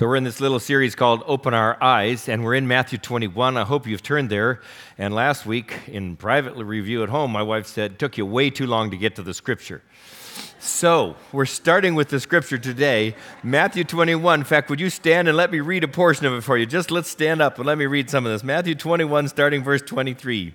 So, we're in this little series called Open Our Eyes, and we're in Matthew 21. I hope you've turned there. And last week, in private review at home, my wife said, took you way too long to get to the scripture. So, we're starting with the scripture today, Matthew 21. In fact, would you stand and let me read a portion of it for you? Just let's stand up and let me read some of this. Matthew 21, starting verse 23.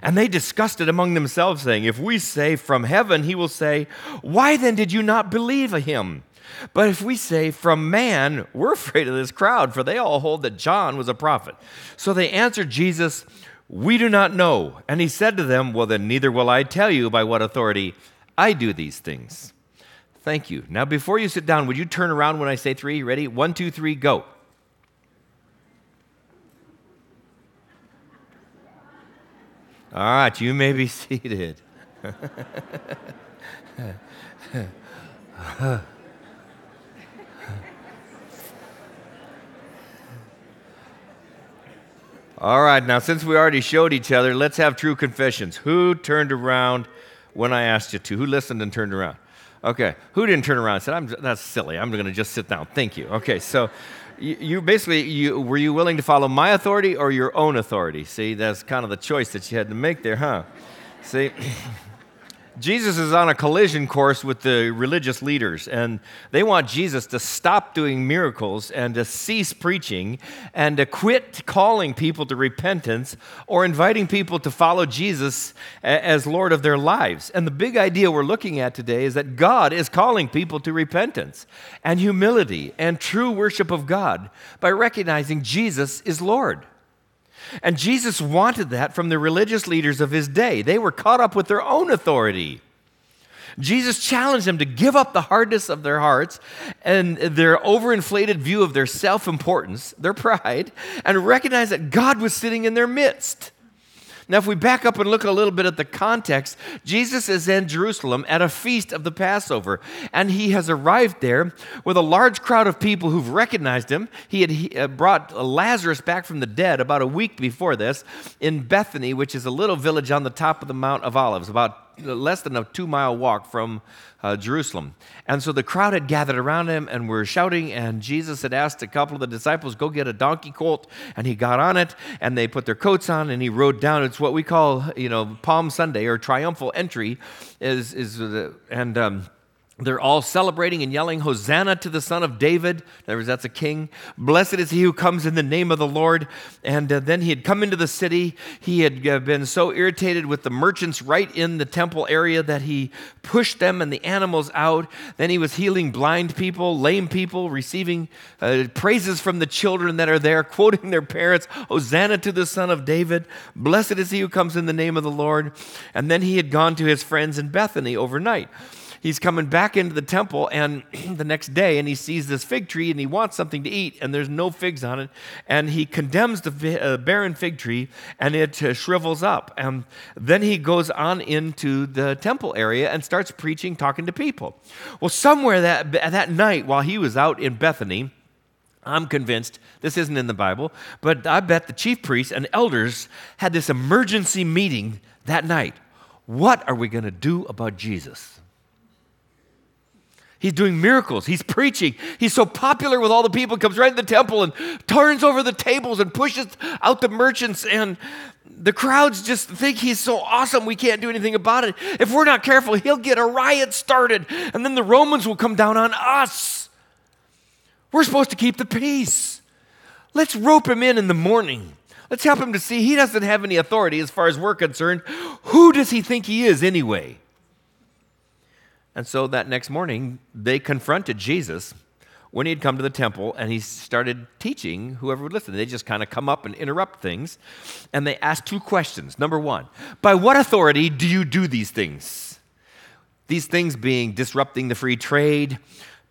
And they discussed it among themselves, saying, If we say from heaven, he will say, Why then did you not believe him? But if we say from man, we're afraid of this crowd, for they all hold that John was a prophet. So they answered Jesus, We do not know. And he said to them, Well, then neither will I tell you by what authority I do these things. Thank you. Now, before you sit down, would you turn around when I say three? Ready? One, two, three, go. All right, you may be seated. All right, now since we already showed each other, let's have true confessions. Who turned around when I asked you to? Who listened and turned around? Okay, who didn't turn around and said, That's silly, I'm going to just sit down. Thank you. Okay, so you, basically, you, were you willing to follow my authority or your own authority? See, that's kind of the choice that you had to make there, huh? See? Jesus is on a collision course with the religious leaders, and they want Jesus to stop doing miracles and to cease preaching and to quit calling people to repentance or inviting people to follow Jesus as Lord of their lives. And the big idea we're looking at today is that God is calling people to repentance and humility and true worship of God by recognizing Jesus is Lord. And Jesus wanted that from the religious leaders of his day. They were caught up with their own authority. Jesus challenged them to give up the hardness of their hearts and their overinflated view of their self importance, their pride, and recognize that God was sitting in their midst. Now, if we back up and look a little bit at the context, Jesus is in Jerusalem at a feast of the Passover, and he has arrived there with a large crowd of people who've recognized him. He had uh, brought Lazarus back from the dead about a week before this in Bethany, which is a little village on the top of the Mount of Olives, about less than a two mile walk from uh, Jerusalem. And so the crowd had gathered around him and were shouting, and Jesus had asked a couple of the disciples, Go get a donkey colt. And he got on it, and they put their coats on, and he rode down. It's what we call, you know, Palm Sunday or triumphal entry, is, is the, and, um, they're all celebrating and yelling, Hosanna to the Son of David. In words, that's a king. Blessed is he who comes in the name of the Lord. And uh, then he had come into the city. He had uh, been so irritated with the merchants right in the temple area that he pushed them and the animals out. Then he was healing blind people, lame people, receiving uh, praises from the children that are there, quoting their parents, Hosanna to the Son of David. Blessed is he who comes in the name of the Lord. And then he had gone to his friends in Bethany overnight he's coming back into the temple and the next day and he sees this fig tree and he wants something to eat and there's no figs on it and he condemns the uh, barren fig tree and it uh, shrivels up and then he goes on into the temple area and starts preaching talking to people well somewhere that that night while he was out in bethany I'm convinced this isn't in the Bible, but I bet the chief priests and elders had this emergency meeting that night. What are we going to do about Jesus? He's doing miracles. He's preaching. He's so popular with all the people, comes right in the temple and turns over the tables and pushes out the merchants. And the crowds just think he's so awesome, we can't do anything about it. If we're not careful, he'll get a riot started, and then the Romans will come down on us. We're supposed to keep the peace. Let's rope him in in the morning. Let's help him to see he doesn't have any authority as far as we're concerned. Who does he think he is anyway? And so that next morning, they confronted Jesus when he had come to the temple and he started teaching whoever would listen. They just kind of come up and interrupt things. And they asked two questions. Number one, by what authority do you do these things? These things being disrupting the free trade,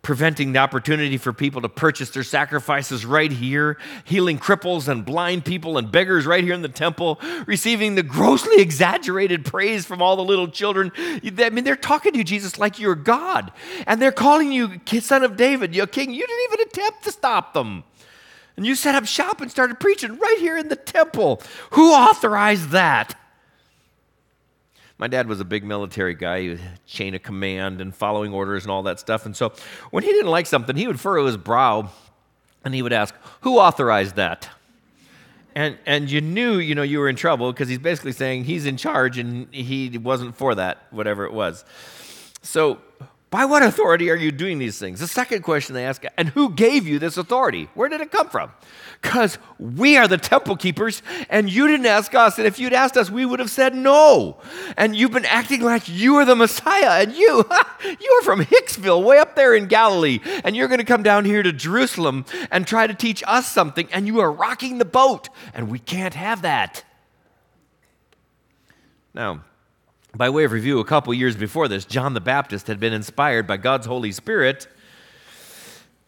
preventing the opportunity for people to purchase their sacrifices right here, healing cripples and blind people and beggars right here in the temple, receiving the grossly exaggerated praise from all the little children. I mean, they're talking to you, Jesus, like you're God. And they're calling you son of David, you king. You didn't even attempt to stop them. And you set up shop and started preaching right here in the temple. Who authorized that? My dad was a big military guy, chain of command and following orders and all that stuff. And so when he didn't like something, he would furrow his brow and he would ask, Who authorized that? And, and you knew, you know, you were in trouble because he's basically saying he's in charge and he wasn't for that, whatever it was. So by what authority are you doing these things? The second question they ask, and who gave you this authority? Where did it come from? Because we are the temple keepers, and you didn't ask us. And if you'd asked us, we would have said no. And you've been acting like you are the Messiah, and you, you are from Hicksville, way up there in Galilee, and you're going to come down here to Jerusalem and try to teach us something, and you are rocking the boat, and we can't have that. Now, by way of review, a couple years before this, John the Baptist had been inspired by God's Holy Spirit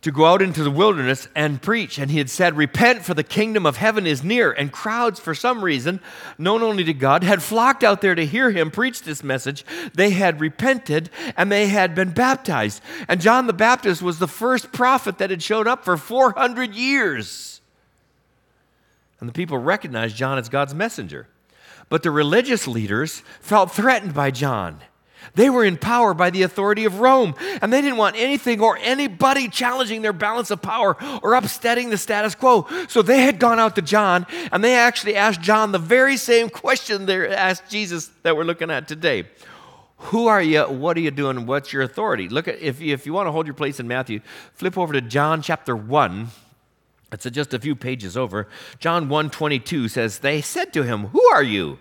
to go out into the wilderness and preach. And he had said, Repent, for the kingdom of heaven is near. And crowds, for some reason, known only to God, had flocked out there to hear him preach this message. They had repented and they had been baptized. And John the Baptist was the first prophet that had showed up for 400 years. And the people recognized John as God's messenger. But the religious leaders felt threatened by John. They were in power by the authority of Rome, and they didn't want anything or anybody challenging their balance of power or upsetting the status quo. So they had gone out to John, and they actually asked John the very same question they asked Jesus that we're looking at today. Who are you? What are you doing? What's your authority? Look at if you, if you want to hold your place in Matthew, flip over to John chapter 1 it's just a few pages over. John 1:22 says, "They said to him, "Who are you?"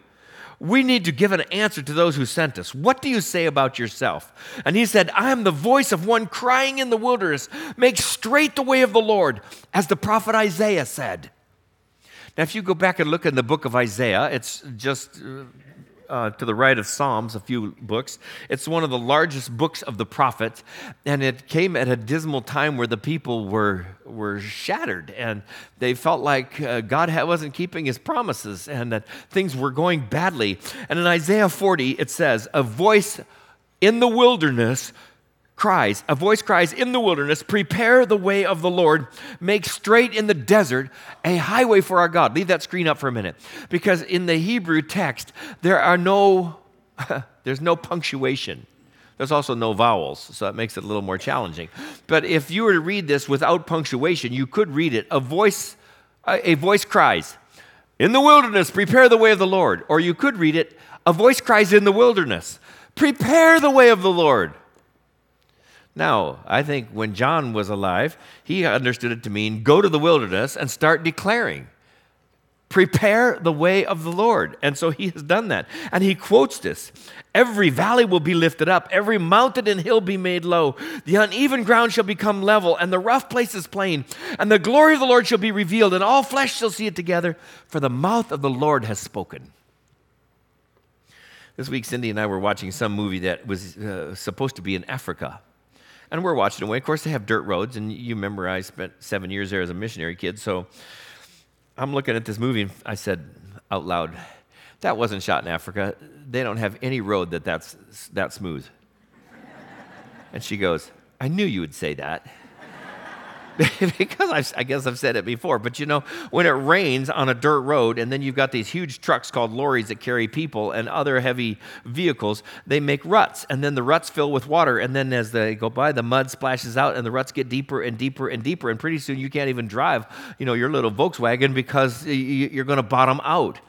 We need to give an answer to those who sent us. What do you say about yourself? And he said, I am the voice of one crying in the wilderness, make straight the way of the Lord, as the prophet Isaiah said. Now, if you go back and look in the book of Isaiah, it's just uh, uh, to the right of Psalms, a few books. It's one of the largest books of the prophets, and it came at a dismal time where the people were, were shattered and they felt like uh, God wasn't keeping his promises and that things were going badly. And in Isaiah 40, it says, A voice in the wilderness cries, a voice cries in the wilderness, prepare the way of the Lord, make straight in the desert a highway for our God. Leave that screen up for a minute. Because in the Hebrew text, there are no there's no punctuation. There's also no vowels, so that makes it a little more challenging. But if you were to read this without punctuation, you could read it. A voice a voice cries, "In the wilderness, prepare the way of the Lord." Or you could read it, "A voice cries in the wilderness, prepare the way of the Lord." Now, I think when John was alive, he understood it to mean go to the wilderness and start declaring. Prepare the way of the Lord. And so he has done that. And he quotes this Every valley will be lifted up, every mountain and hill be made low. The uneven ground shall become level, and the rough places plain. And the glory of the Lord shall be revealed, and all flesh shall see it together, for the mouth of the Lord has spoken. This week, Cindy and I were watching some movie that was uh, supposed to be in Africa. And we're watching away. Of course, they have dirt roads, and you remember I spent seven years there as a missionary kid. So I'm looking at this movie, and I said out loud, "That wasn't shot in Africa. They don't have any road that that's that smooth." and she goes, "I knew you would say that." because I've, i guess I've said it before, but you know, when it rains on a dirt road and then you've got these huge trucks called lorries that carry people and other heavy vehicles, they make ruts and then the ruts fill with water. And then as they go by, the mud splashes out and the ruts get deeper and deeper and deeper. And pretty soon you can't even drive, you know, your little Volkswagen because you're going to bottom out.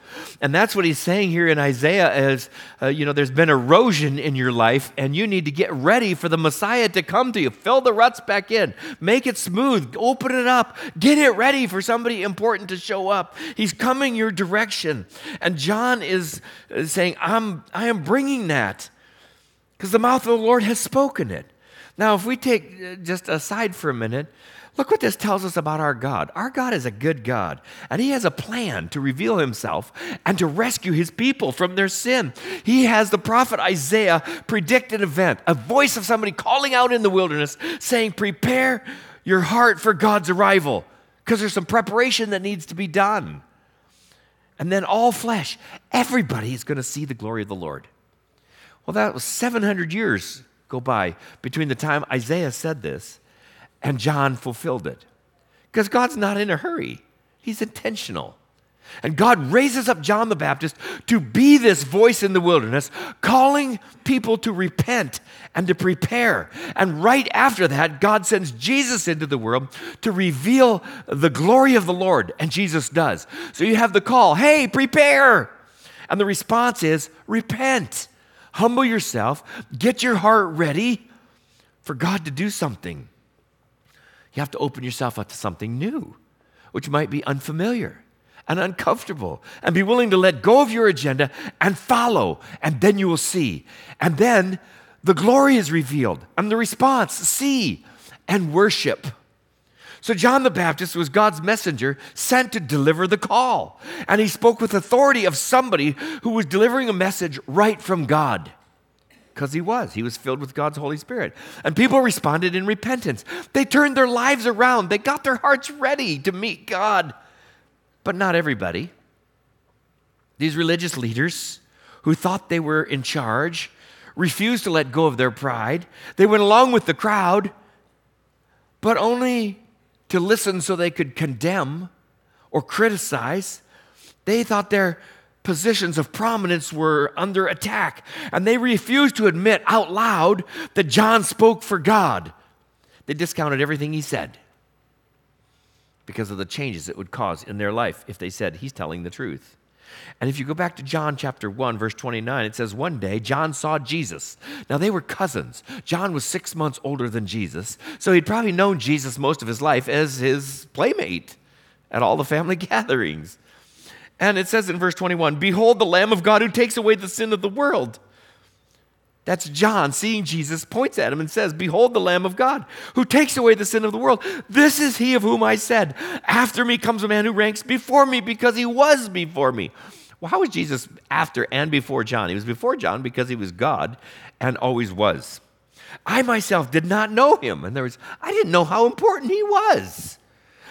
And that's what he's saying here in Isaiah is, uh, you know, there's been erosion in your life and you need to get ready for the Messiah to come to you. Fill the ruts back in, make it smooth, open it up, get it ready for somebody important to show up. He's coming your direction. And John is saying, I'm, I am bringing that because the mouth of the Lord has spoken it. Now, if we take uh, just aside for a minute, Look what this tells us about our God. Our God is a good God, and He has a plan to reveal Himself and to rescue His people from their sin. He has the prophet Isaiah predict an event, a voice of somebody calling out in the wilderness saying, Prepare your heart for God's arrival, because there's some preparation that needs to be done. And then all flesh, everybody is going to see the glory of the Lord. Well, that was 700 years go by between the time Isaiah said this and John fulfilled it. Because God's not in a hurry, He's intentional. And God raises up John the Baptist to be this voice in the wilderness, calling people to repent and to prepare. And right after that, God sends Jesus into the world to reveal the glory of the Lord. And Jesus does. So you have the call hey, prepare. And the response is repent, humble yourself, get your heart ready for God to do something. You have to open yourself up to something new, which might be unfamiliar and uncomfortable, and be willing to let go of your agenda and follow, and then you will see. And then the glory is revealed, and the response see and worship. So, John the Baptist was God's messenger sent to deliver the call. And he spoke with authority of somebody who was delivering a message right from God because he was. He was filled with God's Holy Spirit. And people responded in repentance. They turned their lives around, they got their hearts ready to meet God. But not everybody. These religious leaders who thought they were in charge refused to let go of their pride. They went along with the crowd, but only to listen so they could condemn or criticize. They thought their positions of prominence were under attack, and they refused to admit out loud that John spoke for God. They discounted everything he said because of the changes it would cause in their life if they said he's telling the truth. And if you go back to John chapter 1, verse 29, it says, One day John saw Jesus. Now they were cousins. John was six months older than Jesus, so he'd probably known Jesus most of his life as his playmate at all the family gatherings. And it says in verse 21 Behold, the Lamb of God who takes away the sin of the world. That's John seeing Jesus, points at him and says, Behold the Lamb of God who takes away the sin of the world. This is he of whom I said, After me comes a man who ranks before me because he was before me. Well, how was Jesus after and before John? He was before John because he was God and always was. I myself did not know him. In other words, I didn't know how important he was.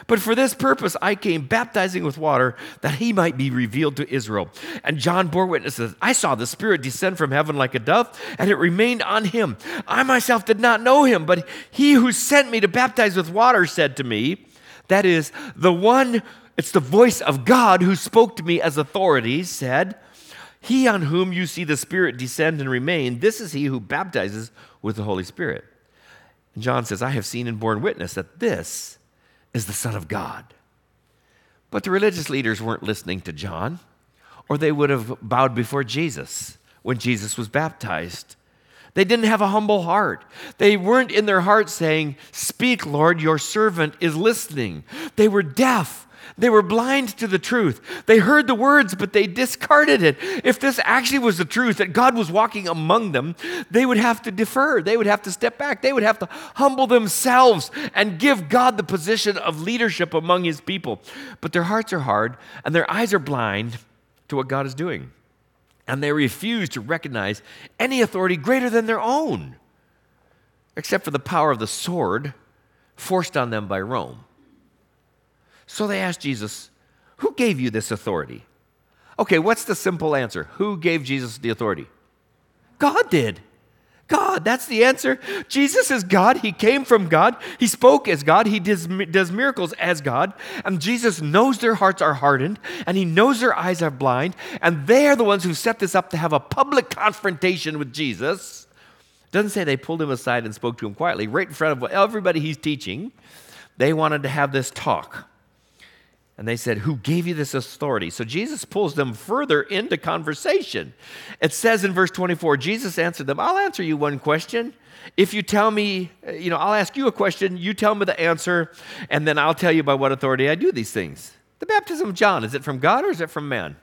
But for this purpose I came baptizing with water that he might be revealed to Israel. And John bore witnesses I saw the Spirit descend from heaven like a dove, and it remained on him. I myself did not know him, but he who sent me to baptize with water said to me, That is, the one, it's the voice of God who spoke to me as authority, said, He on whom you see the Spirit descend and remain, this is he who baptizes with the Holy Spirit. And John says, I have seen and borne witness that this is the Son of God. But the religious leaders weren't listening to John, or they would have bowed before Jesus when Jesus was baptized. They didn't have a humble heart. They weren't in their heart saying, Speak, Lord, your servant is listening. They were deaf they were blind to the truth. They heard the words, but they discarded it. If this actually was the truth, that God was walking among them, they would have to defer. They would have to step back. They would have to humble themselves and give God the position of leadership among his people. But their hearts are hard and their eyes are blind to what God is doing. And they refuse to recognize any authority greater than their own, except for the power of the sword forced on them by Rome. So they asked Jesus, Who gave you this authority? Okay, what's the simple answer? Who gave Jesus the authority? God did. God, that's the answer. Jesus is God. He came from God. He spoke as God. He does, does miracles as God. And Jesus knows their hearts are hardened and he knows their eyes are blind. And they are the ones who set this up to have a public confrontation with Jesus. Doesn't say they pulled him aside and spoke to him quietly, right in front of everybody he's teaching. They wanted to have this talk. And they said, Who gave you this authority? So Jesus pulls them further into conversation. It says in verse 24, Jesus answered them, I'll answer you one question. If you tell me, uh, you know, I'll ask you a question, you tell me the answer, and then I'll tell you by what authority I do these things. The baptism of John, is it from God or is it from man?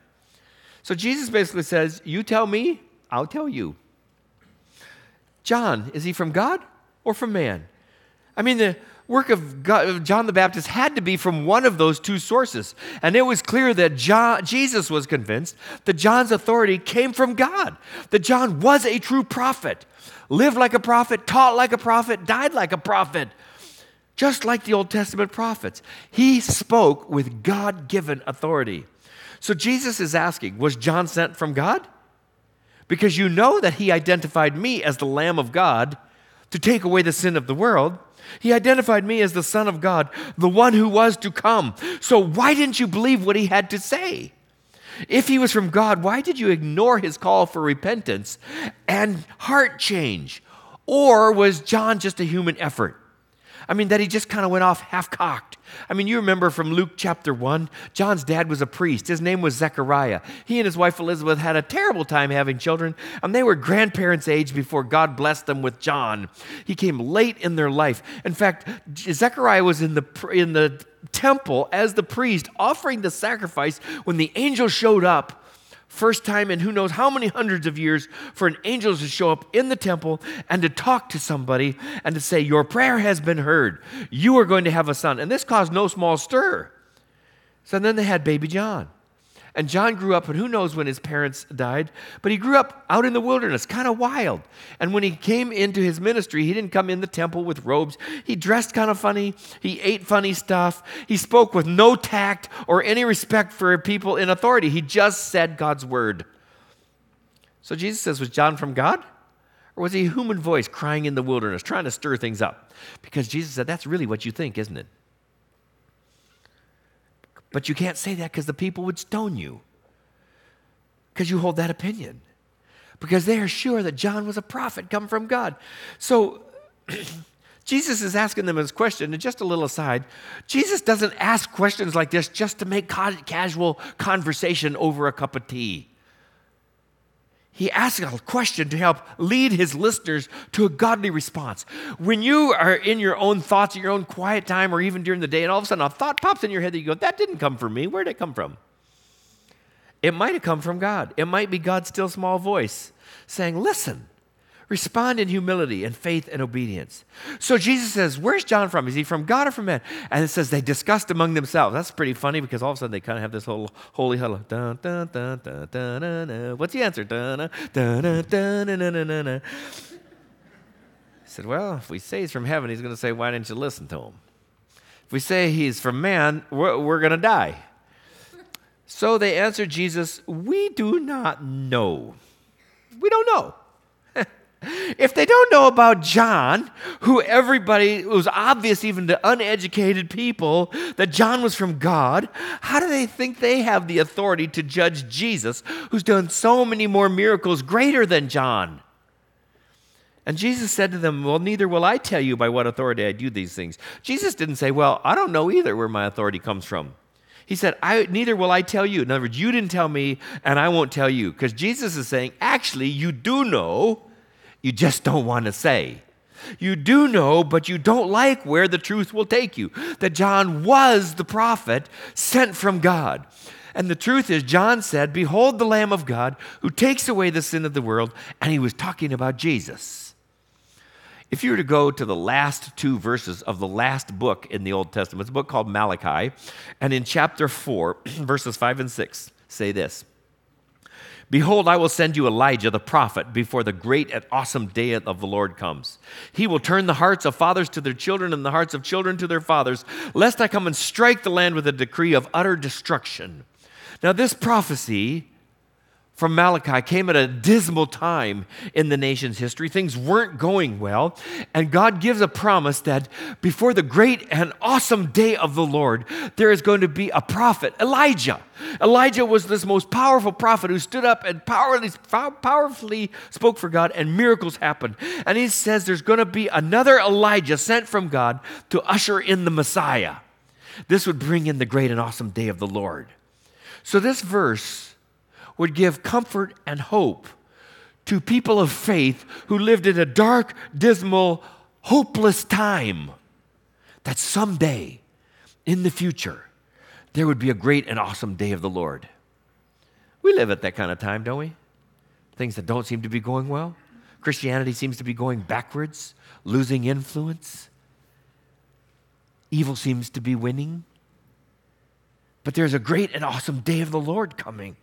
So Jesus basically says, You tell me, I'll tell you. John, is he from God or from man? I mean, the, work of, God, John the Baptist had to be from one of those two sources. And it was clear that John, Jesus was convinced that John's authority came from God, that John was a true prophet, lived like a prophet, taught like a prophet, died like a prophet, just like the Old Testament prophets. He spoke with God given authority. So Jesus is asking Was John sent from God? Because you know that he identified me as the Lamb of God to take away the sin of the world. He identified me as the Son of God, the one who was to come. So why didn't you believe what he had to say? If he was from God, why did you ignore his call for repentance and heart change? Or was John just a human effort? I mean, that he just kind of went off half cocked. I mean, you remember from Luke chapter 1, John's dad was a priest. His name was Zechariah. He and his wife Elizabeth had a terrible time having children, and they were grandparents' age before God blessed them with John. He came late in their life. In fact, Zechariah was in the, in the temple as the priest offering the sacrifice when the angel showed up First time in who knows how many hundreds of years for an angel to show up in the temple and to talk to somebody and to say, Your prayer has been heard. You are going to have a son. And this caused no small stir. So then they had baby John. And John grew up, and who knows when his parents died, but he grew up out in the wilderness, kind of wild. And when he came into his ministry, he didn't come in the temple with robes. He dressed kind of funny. He ate funny stuff. He spoke with no tact or any respect for people in authority. He just said God's word. So Jesus says, Was John from God? Or was he a human voice crying in the wilderness, trying to stir things up? Because Jesus said, That's really what you think, isn't it? But you can't say that because the people would stone you because you hold that opinion. Because they are sure that John was a prophet come from God. So Jesus is asking them this question, and just a little aside, Jesus doesn't ask questions like this just to make casual conversation over a cup of tea he asks a question to help lead his listeners to a godly response. When you are in your own thoughts, in your own quiet time, or even during the day, and all of a sudden a thought pops in your head that you go, That didn't come from me. Where did it come from? It might have come from God. It might be God's still small voice saying, Listen, Respond in humility and faith and obedience. So Jesus says, Where's John from? Is he from God or from man? And it says they discussed among themselves. That's pretty funny because all of a sudden they kind of have this whole holy huddle. Dun, dun, dun, dun, dun, dun, dun. What's the answer? Dun, dun, dun, dun, dun, dun, dun, dun. He said, Well, if we say he's from heaven, he's going to say, Why didn't you listen to him? If we say he's from man, we're, we're going to die. So they answered Jesus, We do not know. We don't know. If they don't know about John, who everybody, it was obvious even to uneducated people that John was from God, how do they think they have the authority to judge Jesus, who's done so many more miracles greater than John? And Jesus said to them, Well, neither will I tell you by what authority I do these things. Jesus didn't say, Well, I don't know either where my authority comes from. He said, I, Neither will I tell you. In other words, you didn't tell me, and I won't tell you. Because Jesus is saying, Actually, you do know you just don't want to say. You do know, but you don't like where the truth will take you. That John was the prophet sent from God. And the truth is, John said, Behold the Lamb of God who takes away the sin of the world. And he was talking about Jesus. If you were to go to the last two verses of the last book in the Old Testament, it's a book called Malachi, and in chapter 4, verses 5 and 6, say this Behold, I will send you Elijah the prophet before the great and awesome day of the Lord comes. He will turn the hearts of fathers to their children and the hearts of children to their fathers, lest I come and strike the land with a decree of utter destruction. Now, this prophecy from Malachi came at a dismal time in the nation's history. Things weren't going well. And God gives a promise that before the great and awesome day of the Lord, there is going to be a prophet, Elijah. Elijah was this most powerful prophet who stood up and powerfully, powerfully spoke for God, and miracles happened. And he says there's going to be another Elijah sent from God to usher in the Messiah. This would bring in the great and awesome day of the Lord. So, this verse would give comfort and hope to people of faith who lived in a dark, dismal, hopeless time. That someday in the future, there would be a great and awesome day of the Lord. We live at that kind of time, don't we? Things that don't seem to be going well. Christianity seems to be going backwards, losing influence. evil seems to be winning. But there's a great and awesome day of the Lord coming.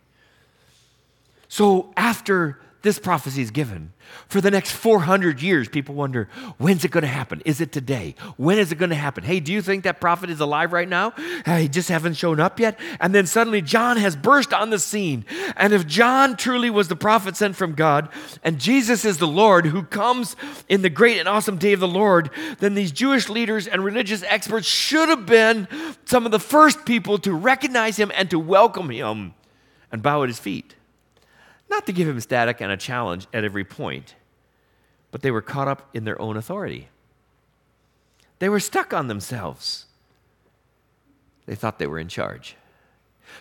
So after this prophecy is given. For the next 400 years, people wonder, when's it going to happen? Is it today? When is it going to happen? Hey, do you think that prophet is alive right now? He just haven't shown up yet. And then suddenly John has burst on the scene. And if John truly was the prophet sent from God, and Jesus is the Lord who comes in the great and awesome day of the Lord, then these Jewish leaders and religious experts should have been some of the first people to recognize him and to welcome him and bow at his feet. Not to give him static and a challenge at every point, but they were caught up in their own authority. They were stuck on themselves. They thought they were in charge.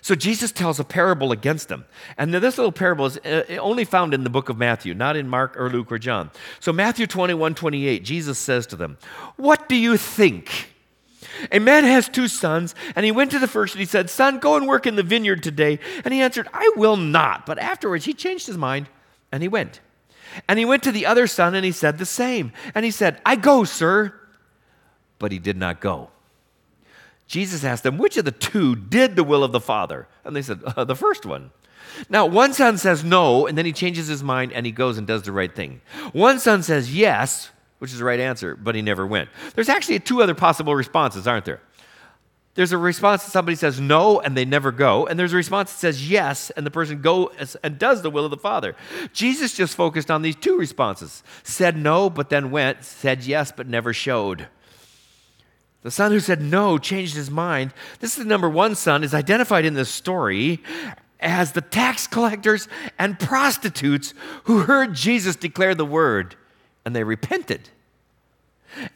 So Jesus tells a parable against them. And this little parable is uh, only found in the book of Matthew, not in Mark or Luke or John. So, Matthew 21 28, Jesus says to them, What do you think? A man has two sons, and he went to the first and he said, Son, go and work in the vineyard today. And he answered, I will not. But afterwards he changed his mind and he went. And he went to the other son and he said the same. And he said, I go, sir. But he did not go. Jesus asked them, Which of the two did the will of the Father? And they said, uh, The first one. Now, one son says no, and then he changes his mind and he goes and does the right thing. One son says yes, which is the right answer, but he never went. There's actually two other possible responses, aren't there? There's a response that somebody says no and they never go, and there's a response that says yes and the person goes and does the will of the Father. Jesus just focused on these two responses said no, but then went, said yes, but never showed. The son who said no changed his mind. This is the number one son, is identified in this story as the tax collectors and prostitutes who heard Jesus declare the word and they repented.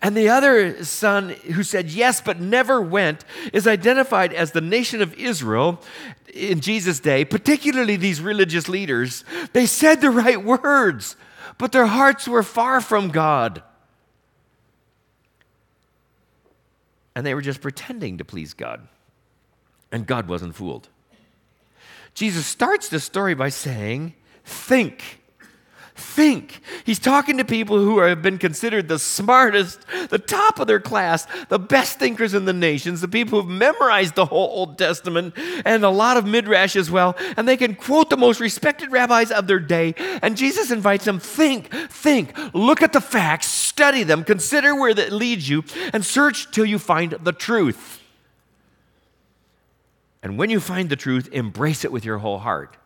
And the other son who said yes but never went is identified as the nation of Israel in Jesus' day, particularly these religious leaders. They said the right words, but their hearts were far from God. And they were just pretending to please God. And God wasn't fooled. Jesus starts the story by saying, Think think. He's talking to people who have been considered the smartest, the top of their class, the best thinkers in the nations, the people who've memorized the whole Old Testament and a lot of Midrash as well, and they can quote the most respected rabbis of their day. And Jesus invites them think, think, look at the facts, study them, consider where that leads you, and search till you find the truth. And when you find the truth, embrace it with your whole heart.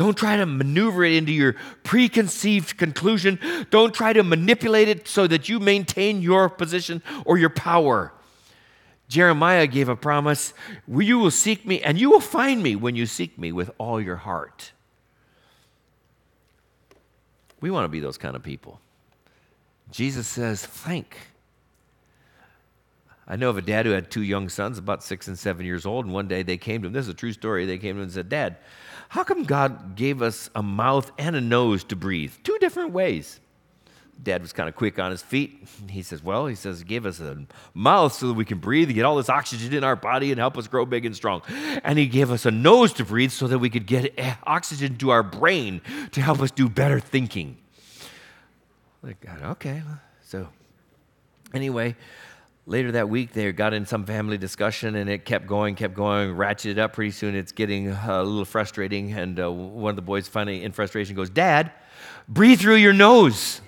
Don't try to maneuver it into your preconceived conclusion. Don't try to manipulate it so that you maintain your position or your power. Jeremiah gave a promise You will seek me, and you will find me when you seek me with all your heart. We want to be those kind of people. Jesus says, Think. I know of a dad who had two young sons, about six and seven years old, and one day they came to him. This is a true story. They came to him and said, Dad, how come God gave us a mouth and a nose to breathe? Two different ways. Dad was kind of quick on his feet. He says, Well, he says, He gave us a mouth so that we can breathe and get all this oxygen in our body and help us grow big and strong. And He gave us a nose to breathe so that we could get eh, oxygen to our brain to help us do better thinking. Like, okay. So, anyway, later that week they got in some family discussion and it kept going kept going ratcheted up pretty soon. It's getting a little frustrating and uh, one of the boys finally in frustration goes dad breathe through your nose.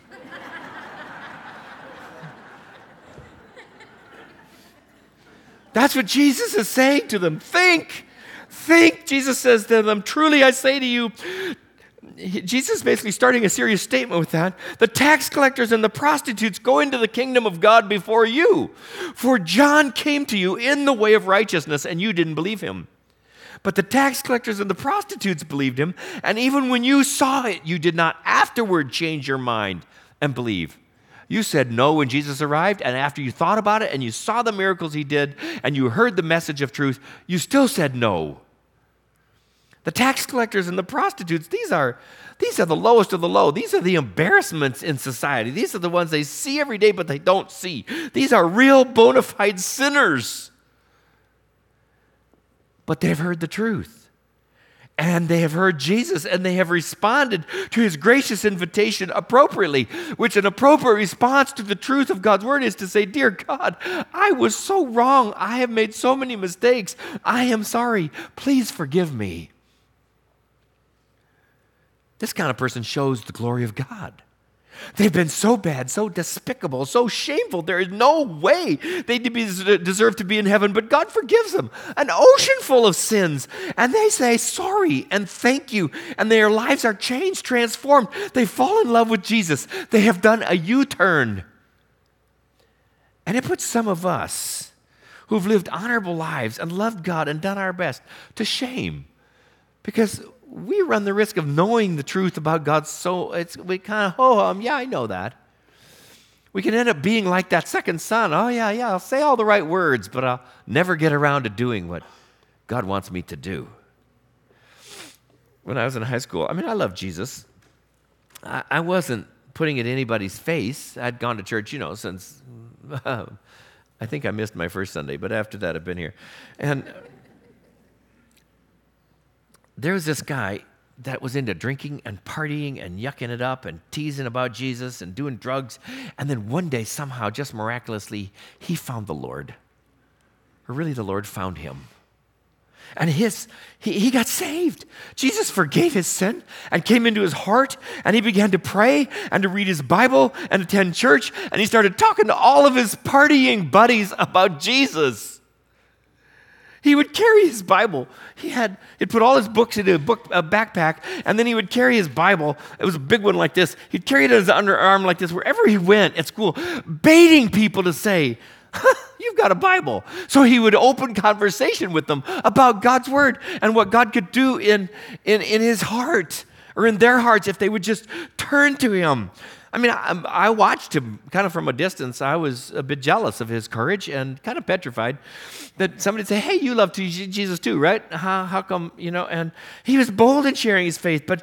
That's what jesus is saying to them. Think think. Jesus says to them truly i say to you Jesus is basically starting a serious statement with that. The tax collectors and the prostitutes go into the kingdom of God before you. For John came to you in the way of righteousness, and you didn't believe him. But the tax collectors and the prostitutes believed him, and even when you saw it, you did not afterward change your mind and believe. You said no when Jesus arrived, and after you thought about it and you saw the miracles he did and you heard the message of truth, you still said no. The tax collectors and the prostitutes, these are, these are the lowest of the low. These are the embarrassments in society. These are the ones they see every day, but they don't see. These are real bona fide sinners. But they've heard the truth. and they have heard Jesus and they have responded to his gracious invitation appropriately, which an appropriate response to the truth of God's word is to say, Dear God, I was so wrong. I have made so many mistakes. I am sorry. Please forgive me. This kind of person shows the glory of God. They've been so bad, so despicable, so shameful. There is no way they deserve to be in heaven, but God forgives them. An ocean full of sins. And they say sorry and thank you. And their lives are changed, transformed. They fall in love with Jesus. They have done a U turn. And it puts some of us who've lived honorable lives and loved God and done our best to shame because we run the risk of knowing the truth about God so it's we kind of ho hum, yeah, I know that. We can end up being like that second son. Oh yeah, yeah, I'll say all the right words, but I'll never get around to doing what God wants me to do. When I was in high school, I mean, I love Jesus. I, I wasn't putting it in anybody's face. I'd gone to church, you know, since I think I missed my first Sunday, but after that, I've been here. And there was this guy that was into drinking and partying and yucking it up and teasing about Jesus and doing drugs. And then one day, somehow, just miraculously, he found the Lord. Or really, the Lord found him. And his, he, he got saved. Jesus forgave his sin and came into his heart, and he began to pray and to read his Bible and attend church. And he started talking to all of his partying buddies about Jesus. He would carry his Bible. He had he'd put all his books into a book a backpack, and then he would carry his Bible. It was a big one like this. He'd carry it on his underarm like this wherever he went at school, baiting people to say, You've got a Bible. So he would open conversation with them about God's word and what God could do in, in, in his heart or in their hearts if they would just turn to him. I mean, I, I, watched him kind of from a distance. I was a bit jealous of his courage and kind of petrified that somebody would say, "Hey, you love Jesus too, right? How, how come you know?" And he was bold in sharing his faith, but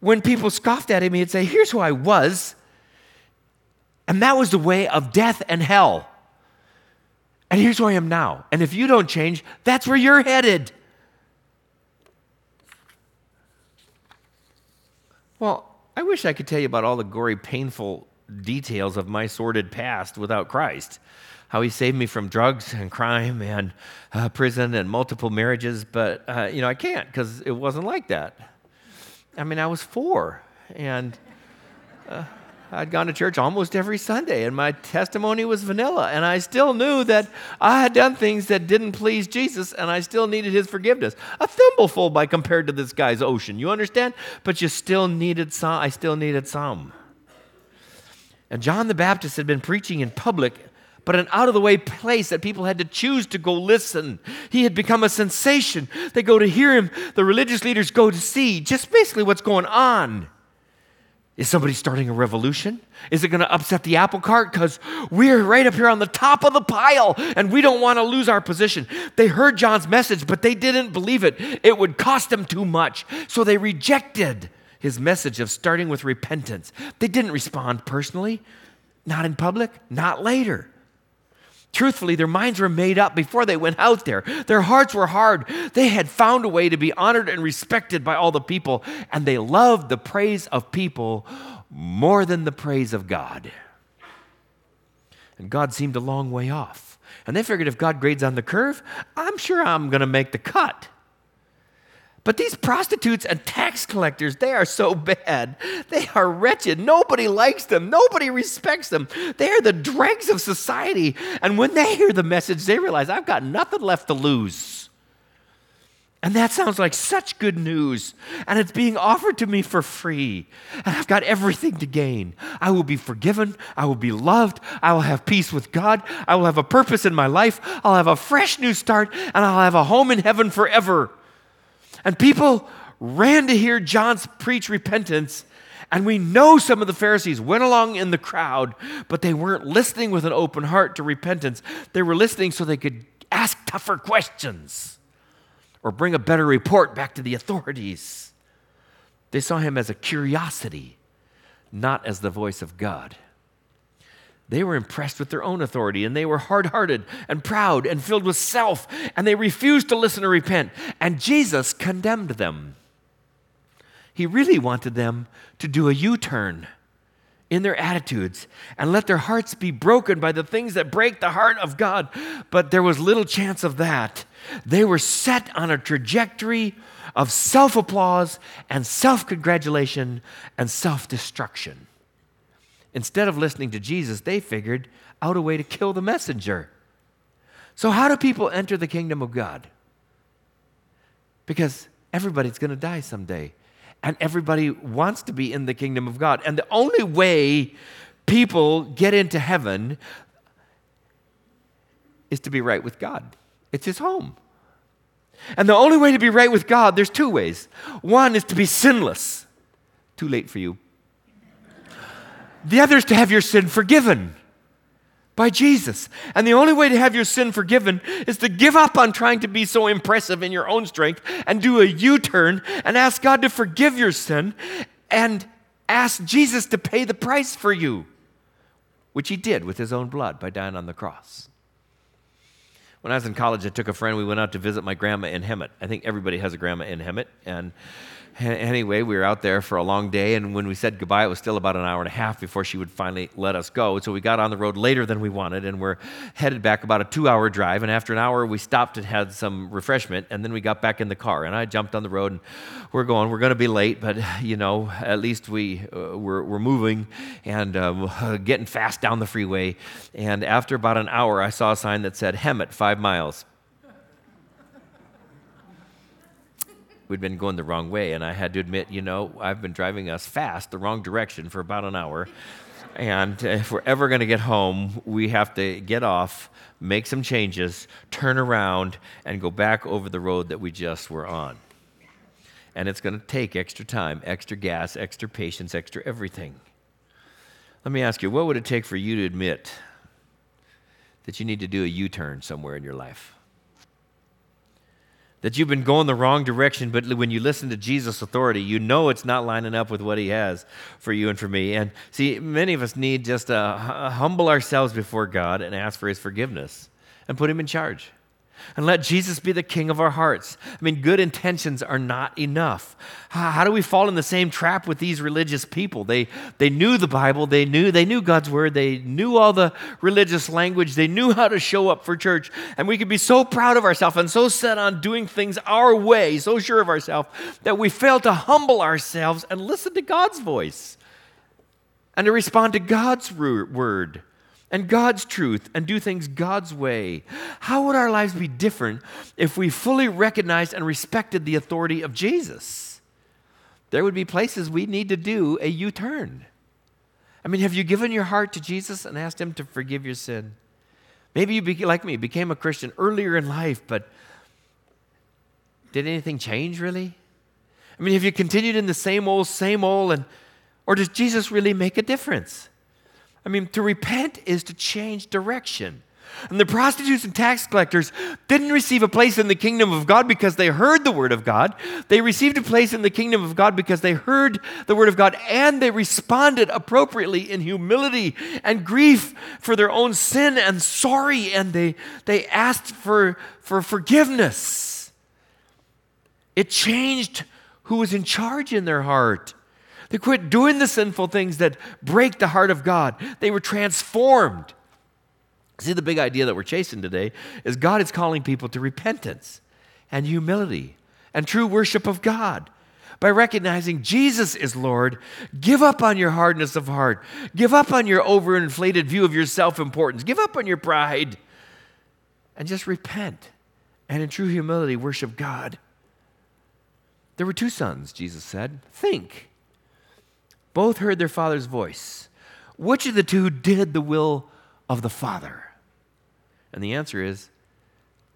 when people scoffed at him, he'd say, "Here's who I was," and that was the way of death and hell. And here's who I am now. And if you don't change, that's where you're headed. Well, I wish I could tell you about all the gory, painful details of my sordid past without Christ. How he saved me from drugs and crime and uh, prison and multiple marriages, but uh, you know I can't because it wasn't like that. I mean, I was four, and uh, I'd gone to church almost every Sunday, and my testimony was vanilla. And I still knew that I had done things that didn't please Jesus, and I still needed his forgiveness. A thimbleful by compared to this guy's ocean. You understand? But you still needed some. I still needed some. And John the Baptist had been preaching in public, but an out of the way place that people had to choose to go listen. He had become a sensation. They go to hear him, the religious leaders go to see just basically what's going on. Is somebody starting a revolution? Is it going to upset the apple cart? Because we're right up here on the top of the pile and we don't want to lose our position. They heard John's message, but they didn't believe it. It would cost them too much. So they rejected his message of starting with repentance. They didn't respond personally, not in public, not later. Truthfully, their minds were made up before they went out there. Their hearts were hard. They had found a way to be honored and respected by all the people, and they loved the praise of people more than the praise of God. And God seemed a long way off. And they figured if God grades on the curve, I'm sure I'm going to make the cut. But these prostitutes and tax collectors, they are so bad. They are wretched. Nobody likes them. Nobody respects them. They are the dregs of society. And when they hear the message, they realize I've got nothing left to lose. And that sounds like such good news. And it's being offered to me for free. And I've got everything to gain. I will be forgiven. I will be loved. I will have peace with God. I will have a purpose in my life. I'll have a fresh new start. And I'll have a home in heaven forever. And people ran to hear John's preach repentance. And we know some of the Pharisees went along in the crowd, but they weren't listening with an open heart to repentance. They were listening so they could ask tougher questions or bring a better report back to the authorities. They saw him as a curiosity, not as the voice of God. They were impressed with their own authority and they were hard hearted and proud and filled with self, and they refused to listen or repent. And Jesus condemned them. He really wanted them to do a U turn in their attitudes and let their hearts be broken by the things that break the heart of God. But there was little chance of that. They were set on a trajectory of self applause and self congratulation and self destruction. Instead of listening to Jesus, they figured out a way to kill the messenger. So, how do people enter the kingdom of God? Because everybody's going to die someday and everybody wants to be in the kingdom of God. And the only way people get into heaven is to be right with God. It's his home. And the only way to be right with God, there's two ways. One is to be sinless. Too late for you. The other is to have your sin forgiven by Jesus. And the only way to have your sin forgiven is to give up on trying to be so impressive in your own strength and do a U turn and ask God to forgive your sin and ask Jesus to pay the price for you, which he did with his own blood by dying on the cross. When I was in college, I took a friend. We went out to visit my grandma in Hemet. I think everybody has a grandma in Hemet. And anyway, we were out there for a long day, and when we said goodbye, it was still about an hour and a half before she would finally let us go. So we got on the road later than we wanted, and we're headed back about a two hour drive. And after an hour, we stopped and had some refreshment, and then we got back in the car. And I jumped on the road, and we're going. We're going to be late, but you know, at least we, uh, we're, we're moving and uh, getting fast down the freeway. And after about an hour, I saw a sign that said Hemet, five miles. We'd been going the wrong way. And I had to admit, you know, I've been driving us fast the wrong direction for about an hour. And if we're ever going to get home, we have to get off, make some changes, turn around, and go back over the road that we just were on. And it's going to take extra time, extra gas, extra patience, extra everything. Let me ask you, what would it take for you to admit that you need to do a U turn somewhere in your life? That you've been going the wrong direction, but when you listen to Jesus' authority, you know it's not lining up with what he has for you and for me. And see, many of us need just to humble ourselves before God and ask for his forgiveness and put him in charge and let Jesus be the king of our hearts. I mean, good intentions are not enough. How, do we fall in the same trap with these religious people? They, they knew the Bible, they knew, they knew God's word, they knew all the religious language, they knew how to show up for church, and we could be so proud of ourselves and so set on doing things our way, so sure of ourselves, that we fail to humble ourselves and listen to God's voice and to respond to God's word and God's truth and do things God's way, how would our lives be different if we fully recognized and respected the authority of Jesus? There would be places we need to do a U turn. I mean, have you given your heart to Jesus and asked Him to forgive your sin? Maybe you, be, like me, became a Christian earlier in life, but did anything change really? I mean, have you continued in the same old, same old, and, or does Jesus really make a difference? I mean, to repent is to change direction. And the prostitutes and tax collectors didn't receive a place in the kingdom of God because they heard the word of God. They received a place in the kingdom of God because they heard the word of God and they responded appropriately in humility and grief for their own sin and sorry and they, they asked for, for forgiveness. It changed who was in charge in their heart. They quit doing the sinful things that break the heart of God. They were transformed. See, the big idea that we're chasing today is God is calling people to repentance and humility and true worship of God. By recognizing Jesus is Lord, give up on your hardness of heart. Give up on your overinflated view of your self importance. Give up on your pride. And just repent and in true humility worship God. There were two sons, Jesus said. Think both heard their father's voice. Which of the two did the will of the father? And the answer is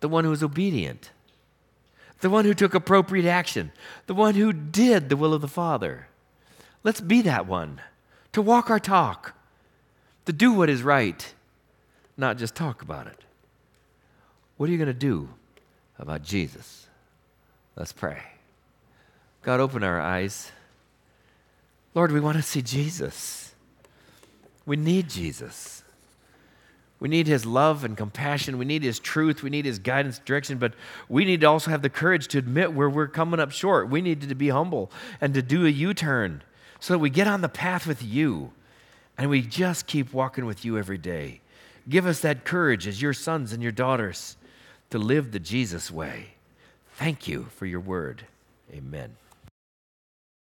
the one who was obedient, the one who took appropriate action, the one who did the will of the father. Let's be that one, to walk our talk, to do what is right, not just talk about it. What are you going to do about Jesus? Let's pray. God, open our eyes. Lord, we want to see Jesus. We need Jesus. We need His love and compassion. We need His truth. We need His guidance, direction. But we need to also have the courage to admit where we're coming up short. We need to be humble and to do a U turn so that we get on the path with you and we just keep walking with you every day. Give us that courage as your sons and your daughters to live the Jesus way. Thank you for your word. Amen.